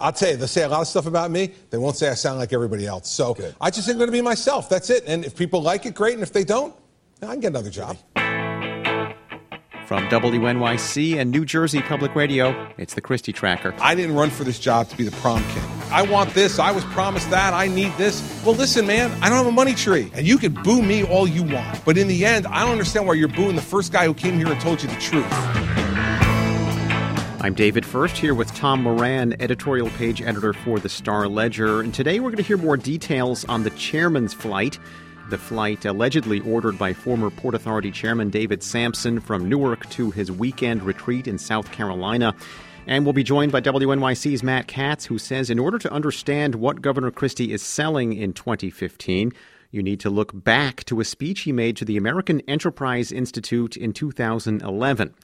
I'll tell you, they'll say a lot of stuff about me. They won't say I sound like everybody else. So Good. I just think I'm going to be myself. That's it. And if people like it, great. And if they don't, I can get another job. From WNYC and New Jersey Public Radio, it's the Christie Tracker. I didn't run for this job to be the prom king. I want this. I was promised that. I need this. Well, listen, man, I don't have a money tree. And you can boo me all you want. But in the end, I don't understand why you're booing the first guy who came here and told you the truth. I'm David Furst here with Tom Moran, editorial page editor for the Star Ledger. And today we're going to hear more details on the chairman's flight. The flight allegedly ordered by former Port Authority Chairman David Samson from Newark to his weekend retreat in South Carolina. And we'll be joined by WNYC's Matt Katz, who says in order to understand what Governor Christie is selling in 2015, you need to look back to a speech he made to the American Enterprise Institute in 2011.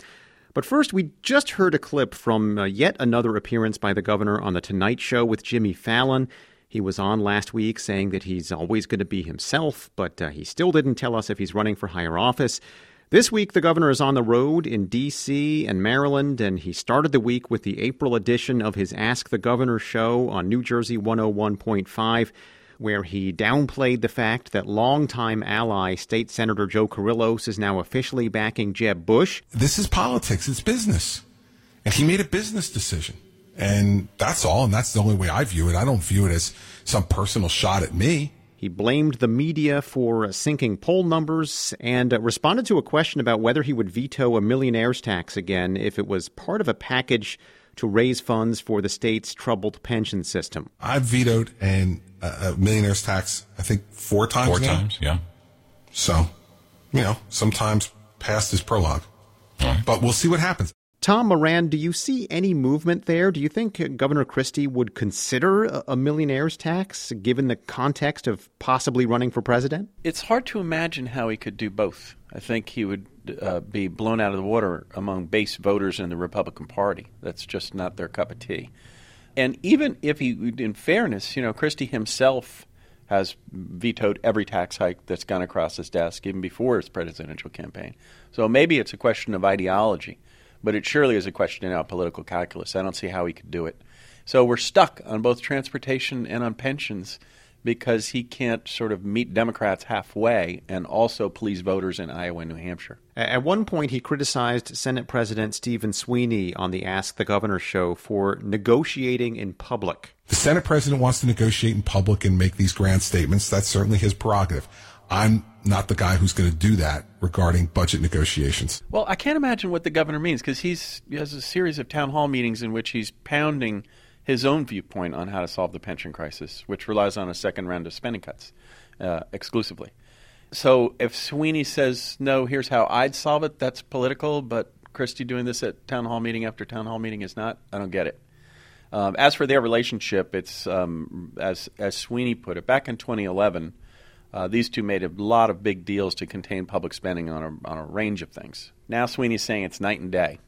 But first, we just heard a clip from uh, yet another appearance by the governor on The Tonight Show with Jimmy Fallon. He was on last week saying that he's always going to be himself, but uh, he still didn't tell us if he's running for higher office. This week, the governor is on the road in D.C. and Maryland, and he started the week with the April edition of his Ask the Governor show on New Jersey 101.5, where he downplayed the fact that longtime ally State Senator Joe Kyrillos is now officially backing Jeb Bush. This is politics, it's business. And he made a business decision. And that's all, and that's the only way I view it. I don't view it as some personal shot at me. He blamed the media for sinking poll numbers and responded to a question about whether he would veto a millionaire's tax again if it was part of a package to raise funds for the state's troubled pension system. I've vetoed an, uh, a millionaire's tax, I think, four times. Four now. times, yeah. So, you know, sometimes past is prologue. Right. But we'll see what happens. Tom Moran, do you see any movement there? Do you think Governor Christie would consider a millionaire's tax given the context of possibly running for president? It's hard to imagine how he could do both. I think he would uh, be blown out of the water among base voters in the Republican Party. That's just not their cup of tea. And even if he, in fairness, you know, Christie himself has vetoed every tax hike that's gone across his desk, even before his presidential campaign. So maybe it's a question of ideology but it surely is a question our political calculus. I don't see how he could do it. So we're stuck on both transportation and on pensions because he can't sort of meet Democrats halfway and also please voters in Iowa and New Hampshire. At one point, he criticized Senate President Stephen Sweeney on the Ask the Governor show for negotiating in public. The Senate president wants to negotiate in public and make these grand statements. That's certainly his prerogative. I'm not the guy who's going to do that regarding budget negotiations. Well, I can't imagine what the governor means because he has a series of town hall meetings in which he's pounding his own viewpoint on how to solve the pension crisis, which relies on a second round of spending cuts uh, exclusively. So if Sweeney says, no, here's how I'd solve it, that's political, but Christie doing this at town hall meeting after town hall meeting is not, I don't get it. Um, as for their relationship, it's, um, as, as Sweeney put it, back in 2011, uh, these two made a lot of big deals to contain public spending on a, on a range of things. Now Sweeney's saying it's night and day.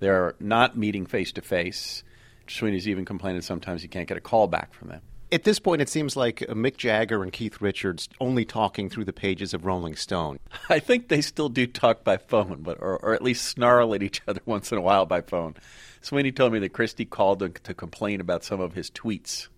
They're not meeting face to face. Sweeney's even complaining sometimes he can't get a call back from them. At this point, it seems like Mick Jagger and Keith Richards only talking through the pages of Rolling Stone. I think they still do talk by phone, but or, or at least snarl at each other once in a while by phone. Sweeney told me that Christie called to, to complain about some of his tweets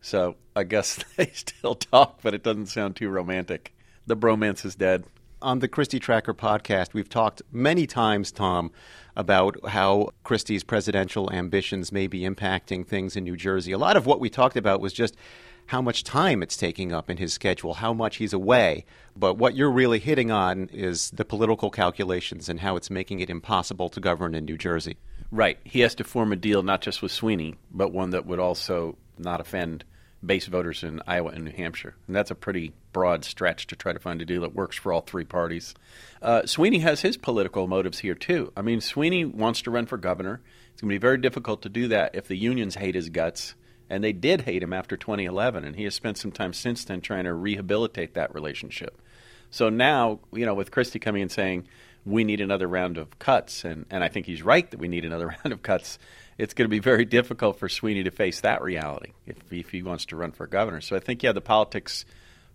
so I guess they still talk, but it doesn't sound too romantic. The bromance is dead. On the Christie Tracker podcast, we've talked many times, Tom, about how Christie's presidential ambitions may be impacting things in New Jersey. A lot of what we talked about was just how much time it's taking up in his schedule, how much he's away. But what you're really hitting on is the political calculations and how it's making it impossible to govern in New Jersey. Right. He has to form a deal not just with Sweeney, but one that would also not offend base voters in Iowa and New Hampshire. And that's a pretty broad stretch to try to find a deal that works for all three parties. Uh, Sweeney has his political motives here, too. I mean, Sweeney wants to run for governor. It's going to be very difficult to do that if the unions hate his guts. And they did hate him after 2011, and he has spent some time since then trying to rehabilitate that relationship. So now, you know, with Christie coming and saying, we need another round of cuts, and, and I think he's right that we need another round of cuts it's going to be very difficult for Sweeney to face that reality if, if he wants to run for governor. So I think, yeah, the politics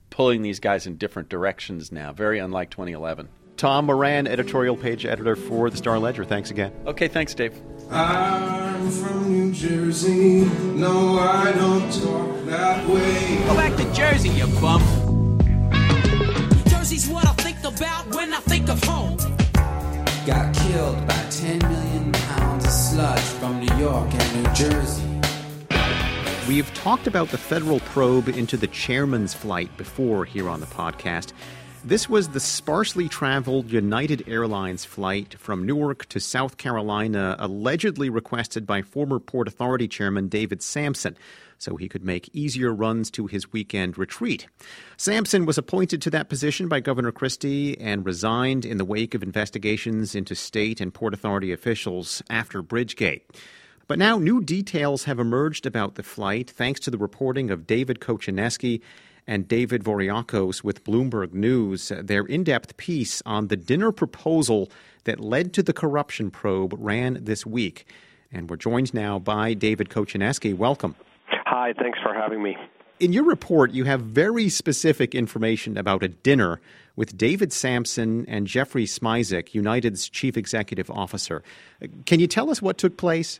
pulling these guys in different directions now, very unlike 2011. Tom Moran, editorial page editor for the Star Ledger. Thanks again. Okay, thanks, Dave. I'm from New Jersey. No, I don't talk that way. Go back to Jersey, you bum. Jersey's what I think about when I think of home. Got killed by 10 million York and New Jersey. We've talked about the federal probe into the chairman's flight before here on the podcast. This was the sparsely traveled United Airlines flight from Newark to South Carolina, allegedly requested by former Port Authority Chairman David Samson so he could make easier runs to his weekend retreat. Samson was appointed to that position by Governor Christie and resigned in the wake of investigations into state and Port Authority officials after Bridgegate. But now new details have emerged about the flight thanks to the reporting of David Kocieniewski and David Voreacos with Bloomberg News. Their in depth piece on the dinner proposal that led to the corruption probe ran this week. And we're joined now by David Kocieniewski. Welcome. Hi, thanks for having me. In your report, you have very specific information about a dinner with David Samson and Jeffrey Smisek, United's chief executive officer. Can you tell us what took place?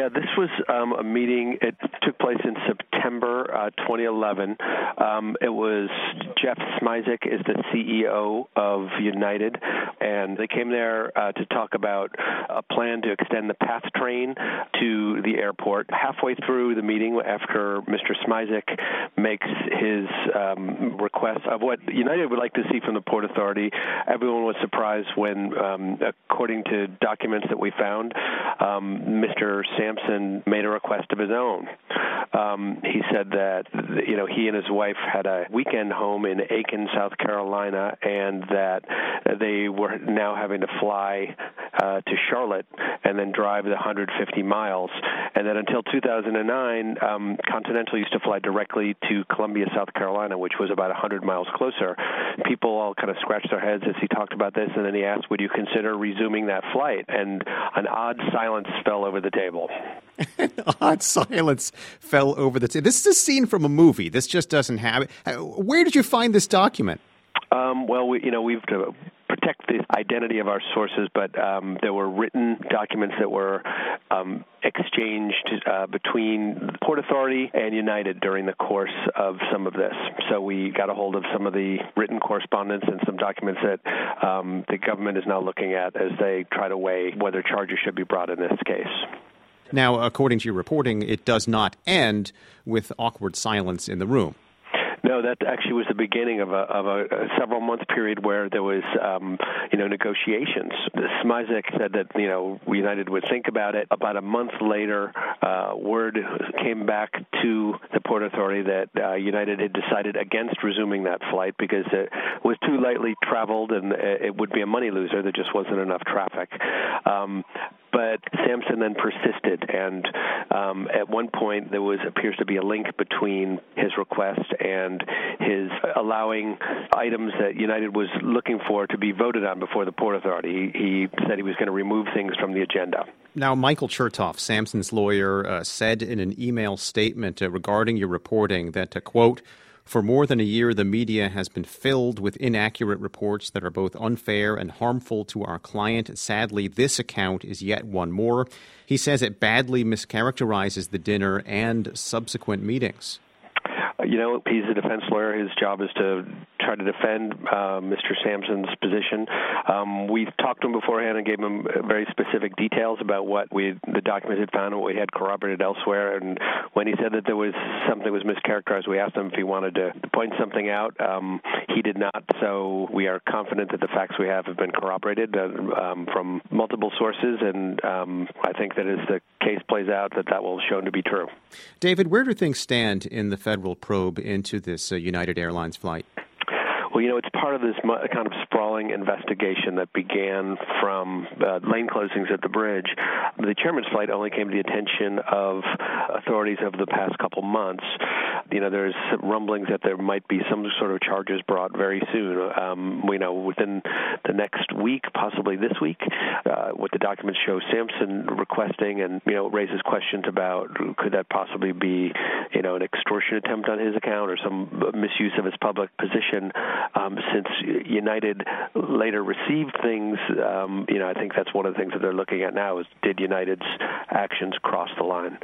Yeah, this was um, a meeting. It took place in September uh, 2011. Um, it was Jeff Smisek is the CEO of United, and they came there uh, to talk about a plan to extend the PATH train to the airport. Halfway through the meeting, after Mr. Smisek makes his um, request of what United would like to see from the Port Authority, everyone was surprised when, um, according to documents that we found, Mr. Um, Samson made a request of his own. Um, he said that you know he and his wife had a weekend home in Aiken, South Carolina, and that they were now having to fly uh, to Charlotte and then drive the 150 miles, and that until 2009, um, Continental used to fly directly to Columbia, South Carolina, which was about 100 miles closer. People all kind of scratched their heads as he talked about this, and then he asked, "Would you consider resuming that flight?" And an odd silence fell over the table. An odd silence fell over the table. This is a scene from a movie. This just doesn't have. Uh, where did you find this document? Um, well, we, you know, we've to protect the identity of our sources, but um, there were written documents that were um, exchanged uh, between Port Authority and United during the course of some of this. So we got a hold of some of the written correspondence and some documents that um, the government is now looking at as they try to weigh whether charges should be brought in this case. Now, according to your reporting, it does not end with awkward silence in the room. No, that actually was the beginning of a, of a, a several month period where there was, um, you know, negotiations. Smisek said that you know United would think about it. About a month later, uh, word came back to the Port Authority that uh, United had decided against resuming that flight because it was too lightly traveled and it would be a money loser. There just wasn't enough traffic. Um, but Samson then persisted, and um, at one point there was appears to be a link between his request and his allowing items that United was looking for to be voted on before the Port Authority. He, said he was going to remove things from the agenda. Now, Michael Chertoff, Samson's lawyer, uh, said in an email statement uh, regarding your reporting that, uh, quote, for more than a year, the media has been filled with inaccurate reports that are both unfair and harmful to our client. Sadly, this account is yet one more. He says it badly mischaracterizes the dinner and subsequent meetings you know, he's a defense lawyer. His job is to try to defend uh, Mr. Samson's position. Um, we talked to him beforehand and gave him very specific details about what we the documents had found and what we had corroborated elsewhere. And when he said that there was something that was mischaracterized, we asked him if he wanted to point something out. Um, he did not. So we are confident that the facts we have have been corroborated uh, um, from multiple sources, and um, I think that as the case plays out, that that will show to be true. David, where do things stand in the federal probe into this uh, United Airlines flight? Know, it's part of this kind of sprawling investigation that began from uh, lane closings at the bridge. The chairman's flight only came to the attention of authorities over the past couple months. You know there's rumblings that there might be some sort of charges brought very soon. Um, you know, within the next week, possibly this week. Uh, what the documents show Samson requesting, and you know raises questions about could that possibly be you know an extortion attempt on his account or some misuse of his public position. Um, since United later received things, um, you know, I think that's one of the things that they're looking at now is did United's actions cross the line?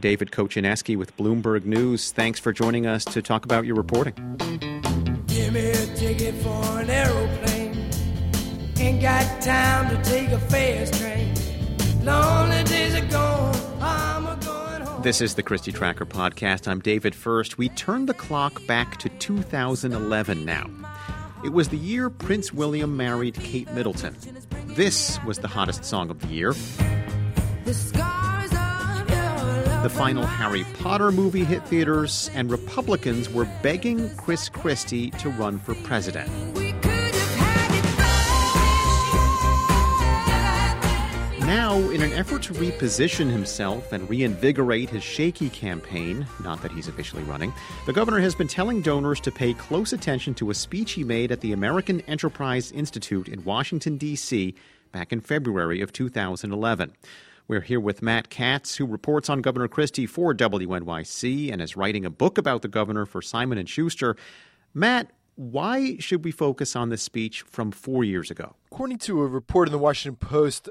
David Kocieniewski with Bloomberg News. Thanks for joining us to talk about your reporting. Give me a ticket for an aeroplane. Ain't got time to take a fast train. Lonely days are gone. I'm a going home. This is the Christie Tracker podcast. I'm David Furst. We turn the clock back to 2011 now. It was the year Prince William married Kate Middleton. This was the hottest song of the year. The The final Harry Potter movie hit theaters, and Republicans were begging Chris Christie to run for president. We could have had it back. Now, in an effort to reposition himself and reinvigorate his shaky campaign, not that he's officially running, the governor has been telling donors to pay close attention to a speech he made at the American Enterprise Institute in Washington, D.C. back in February of 2011. We're here with Matt Katz, who reports on Governor Christie for WNYC and is writing a book about the governor for Simon & Schuster. Matt, why should we focus on this speech from four years ago? According to a report in the Washington Post,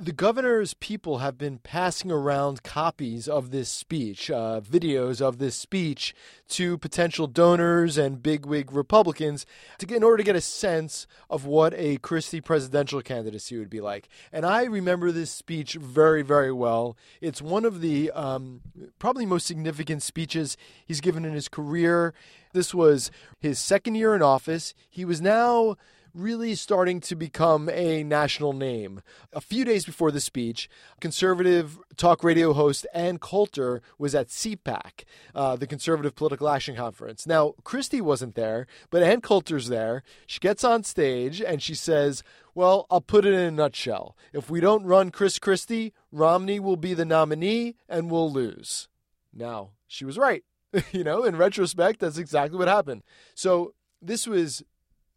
the governor's people have been passing around copies of this speech, uh, videos of this speech, to potential donors and bigwig Republicans to get, in order to get a sense of what a Christie presidential candidacy would be like. And I remember this speech very, very well. It's one of the um, probably most significant speeches he's given in his career. This was his second year in office. He was now really starting to become a national name. A few days before the speech, conservative talk radio host Ann Coulter was at CPAC, uh, the Conservative Political Action Conference. Now, Christie wasn't there, but Ann Coulter's there. She gets on stage and she says, well, I'll put it in a nutshell. If we don't run Chris Christie, Romney will be the nominee and we'll lose. Now, she was right. you know, in retrospect, that's exactly what happened. So, this was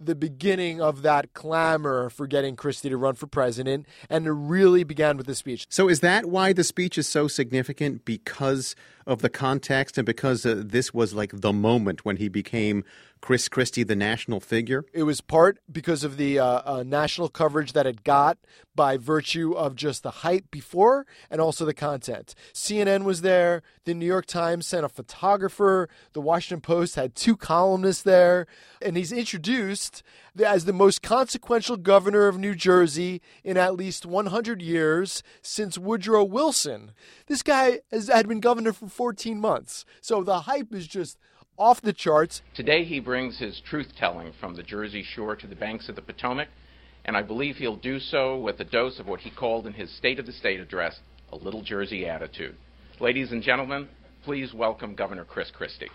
the beginning of that clamor for getting Christie to run for president, and it really began with the speech. So, is that why the speech is so significant? Because of the context and because uh, this was like the moment when he became Chris Christie, the national figure? It was part because of the uh, uh, national coverage that it got by virtue of just the hype before and also the content. CNN was there, the New York Times sent a photographer, the Washington Post had two columnists there, and he's introduced as the most consequential governor of New Jersey in at least 100 years since Woodrow Wilson. This guy has, had been governor for 14 months. So the hype is just off the charts. Today he brings his truth telling from the Jersey shore to the banks of the Potomac, and I believe he'll do so with a dose of what he called in his State of the State address a little Jersey attitude. Ladies and gentlemen, please welcome Governor Chris Christie.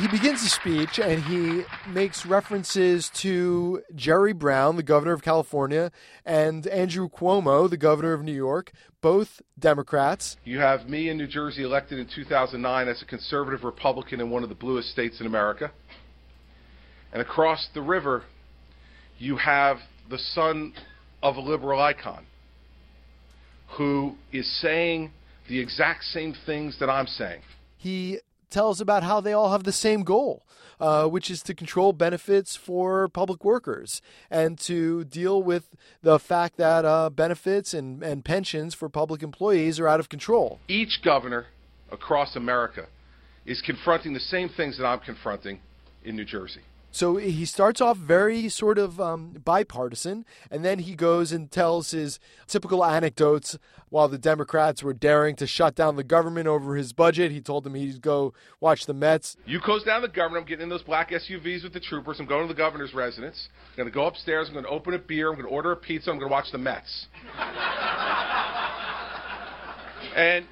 He begins the speech and he makes references to Jerry Brown, the governor of California, and Andrew Cuomo, the governor of New York, both Democrats. You have me in New Jersey elected in 2009 as a conservative Republican in one of the bluest states in America. And across the river, you have the son of a liberal icon who is saying the exact same things that I'm saying. He tells about how they all have the same goal, uh, which is to control benefits for public workers and to deal with the fact that uh, benefits and, and pensions for public employees are out of control. Each governor across America is confronting the same things that I'm confronting in New Jersey. So he starts off very sort of um, bipartisan, and then he goes and tells his typical anecdotes while the Democrats were daring to shut down the government over his budget. He told them he'd go watch the Mets. You close down the government. I'm getting in those black SUVs with the troopers. I'm going to the governor's residence. I'm going to go upstairs. I'm going to open a beer. I'm going to order a pizza. I'm going to watch the Mets. and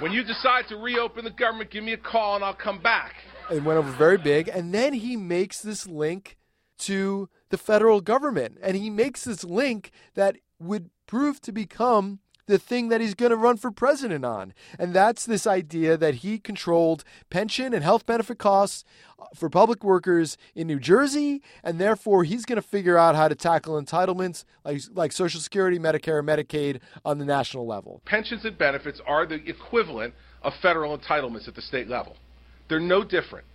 when you decide to reopen the government, give me a call and I'll come back. It went over very big. And then he makes this link to the federal government. And he makes this link that would prove to become the thing that he's going to run for president on. And that's this idea that he controlled pension and health benefit costs uh, for public workers in New Jersey, and therefore he's going to figure out how to tackle entitlements like, like Social Security, Medicare, Medicaid on the national level. Pensions and benefits are the equivalent of federal entitlements at the state level. They're no different.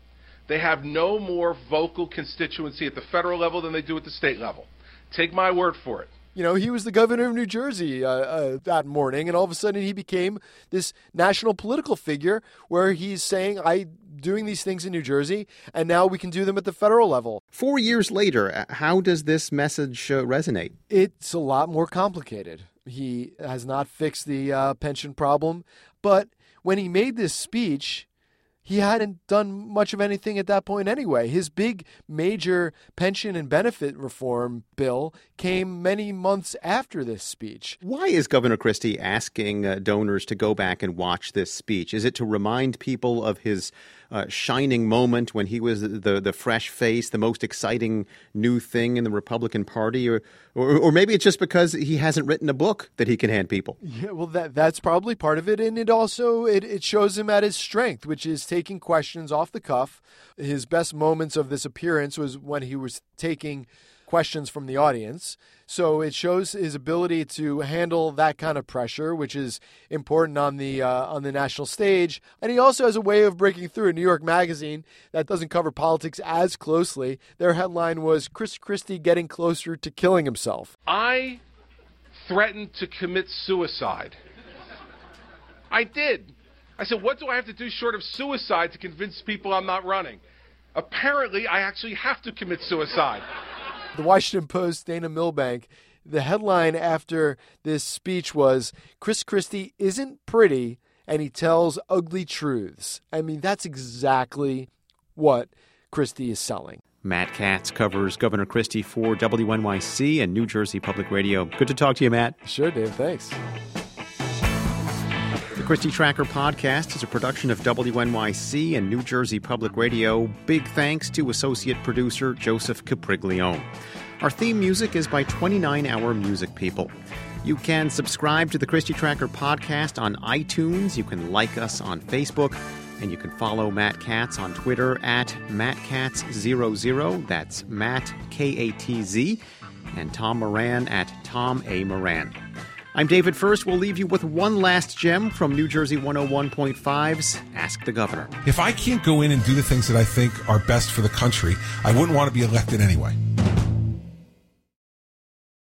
They have no more vocal constituency at the federal level than they do at the state level. Take my word for it. You know, he was the governor of New Jersey uh, uh, that morning, and all of a sudden he became this national political figure where he's saying, I doing these things in New Jersey, and now we can do them at the federal level. Four years later, uh, how does this message uh, resonate? It's a lot more complicated. He has not fixed the uh, pension problem, but when he made this speech, he hadn't done much of anything at that point anyway. His big major pension and benefit reform bill came many months after this speech. Why is Governor Christie asking uh, donors to go back and watch this speech? Is it to remind people of his uh, shining moment when he was the the fresh face, the most exciting new thing in the Republican Party, or or, or maybe it's just because he hasn't written a book that he can hand people? Yeah, well, that that's probably part of it, and it also it, it shows him at his strength, which is taking questions off the cuff. His best moments of this appearance was when he was taking questions from the audience. So it shows his ability to handle that kind of pressure, which is important on the uh, on the national stage. And he also has a way of breaking through. New York Magazine that doesn't cover politics as closely. Their headline was Chris Christie getting closer to killing himself. I threatened to commit suicide. I did. I said, what do I have to do short of suicide to convince people I'm not running? Apparently, I actually have to commit suicide the Washington Post, Dana Milbank, the headline after this speech was Chris Christie isn't pretty and he tells ugly truths. I mean, that's exactly what Christie is selling. Matt Katz covers Governor Christie for WNYC and New Jersey Public Radio. Good to talk to you, Matt. Sure, Dave. Thanks. The Christie Tracker podcast is a production of WNYC and New Jersey Public Radio. Big thanks to associate producer Joseph Capriglione. Our theme music is by 29 Hour Music People. You can subscribe to the Christie Tracker podcast on iTunes. You can like us on Facebook. And you can follow Matt Katz on Twitter at MattKatz00. That's Matt, K A T Z. And Tom Moran at Tom A. Moran. I'm David Furst. We'll leave you with one last gem from New Jersey 101.5's Ask the Governor. If I can't go in and do the things that I think are best for the country, I wouldn't want to be elected anyway.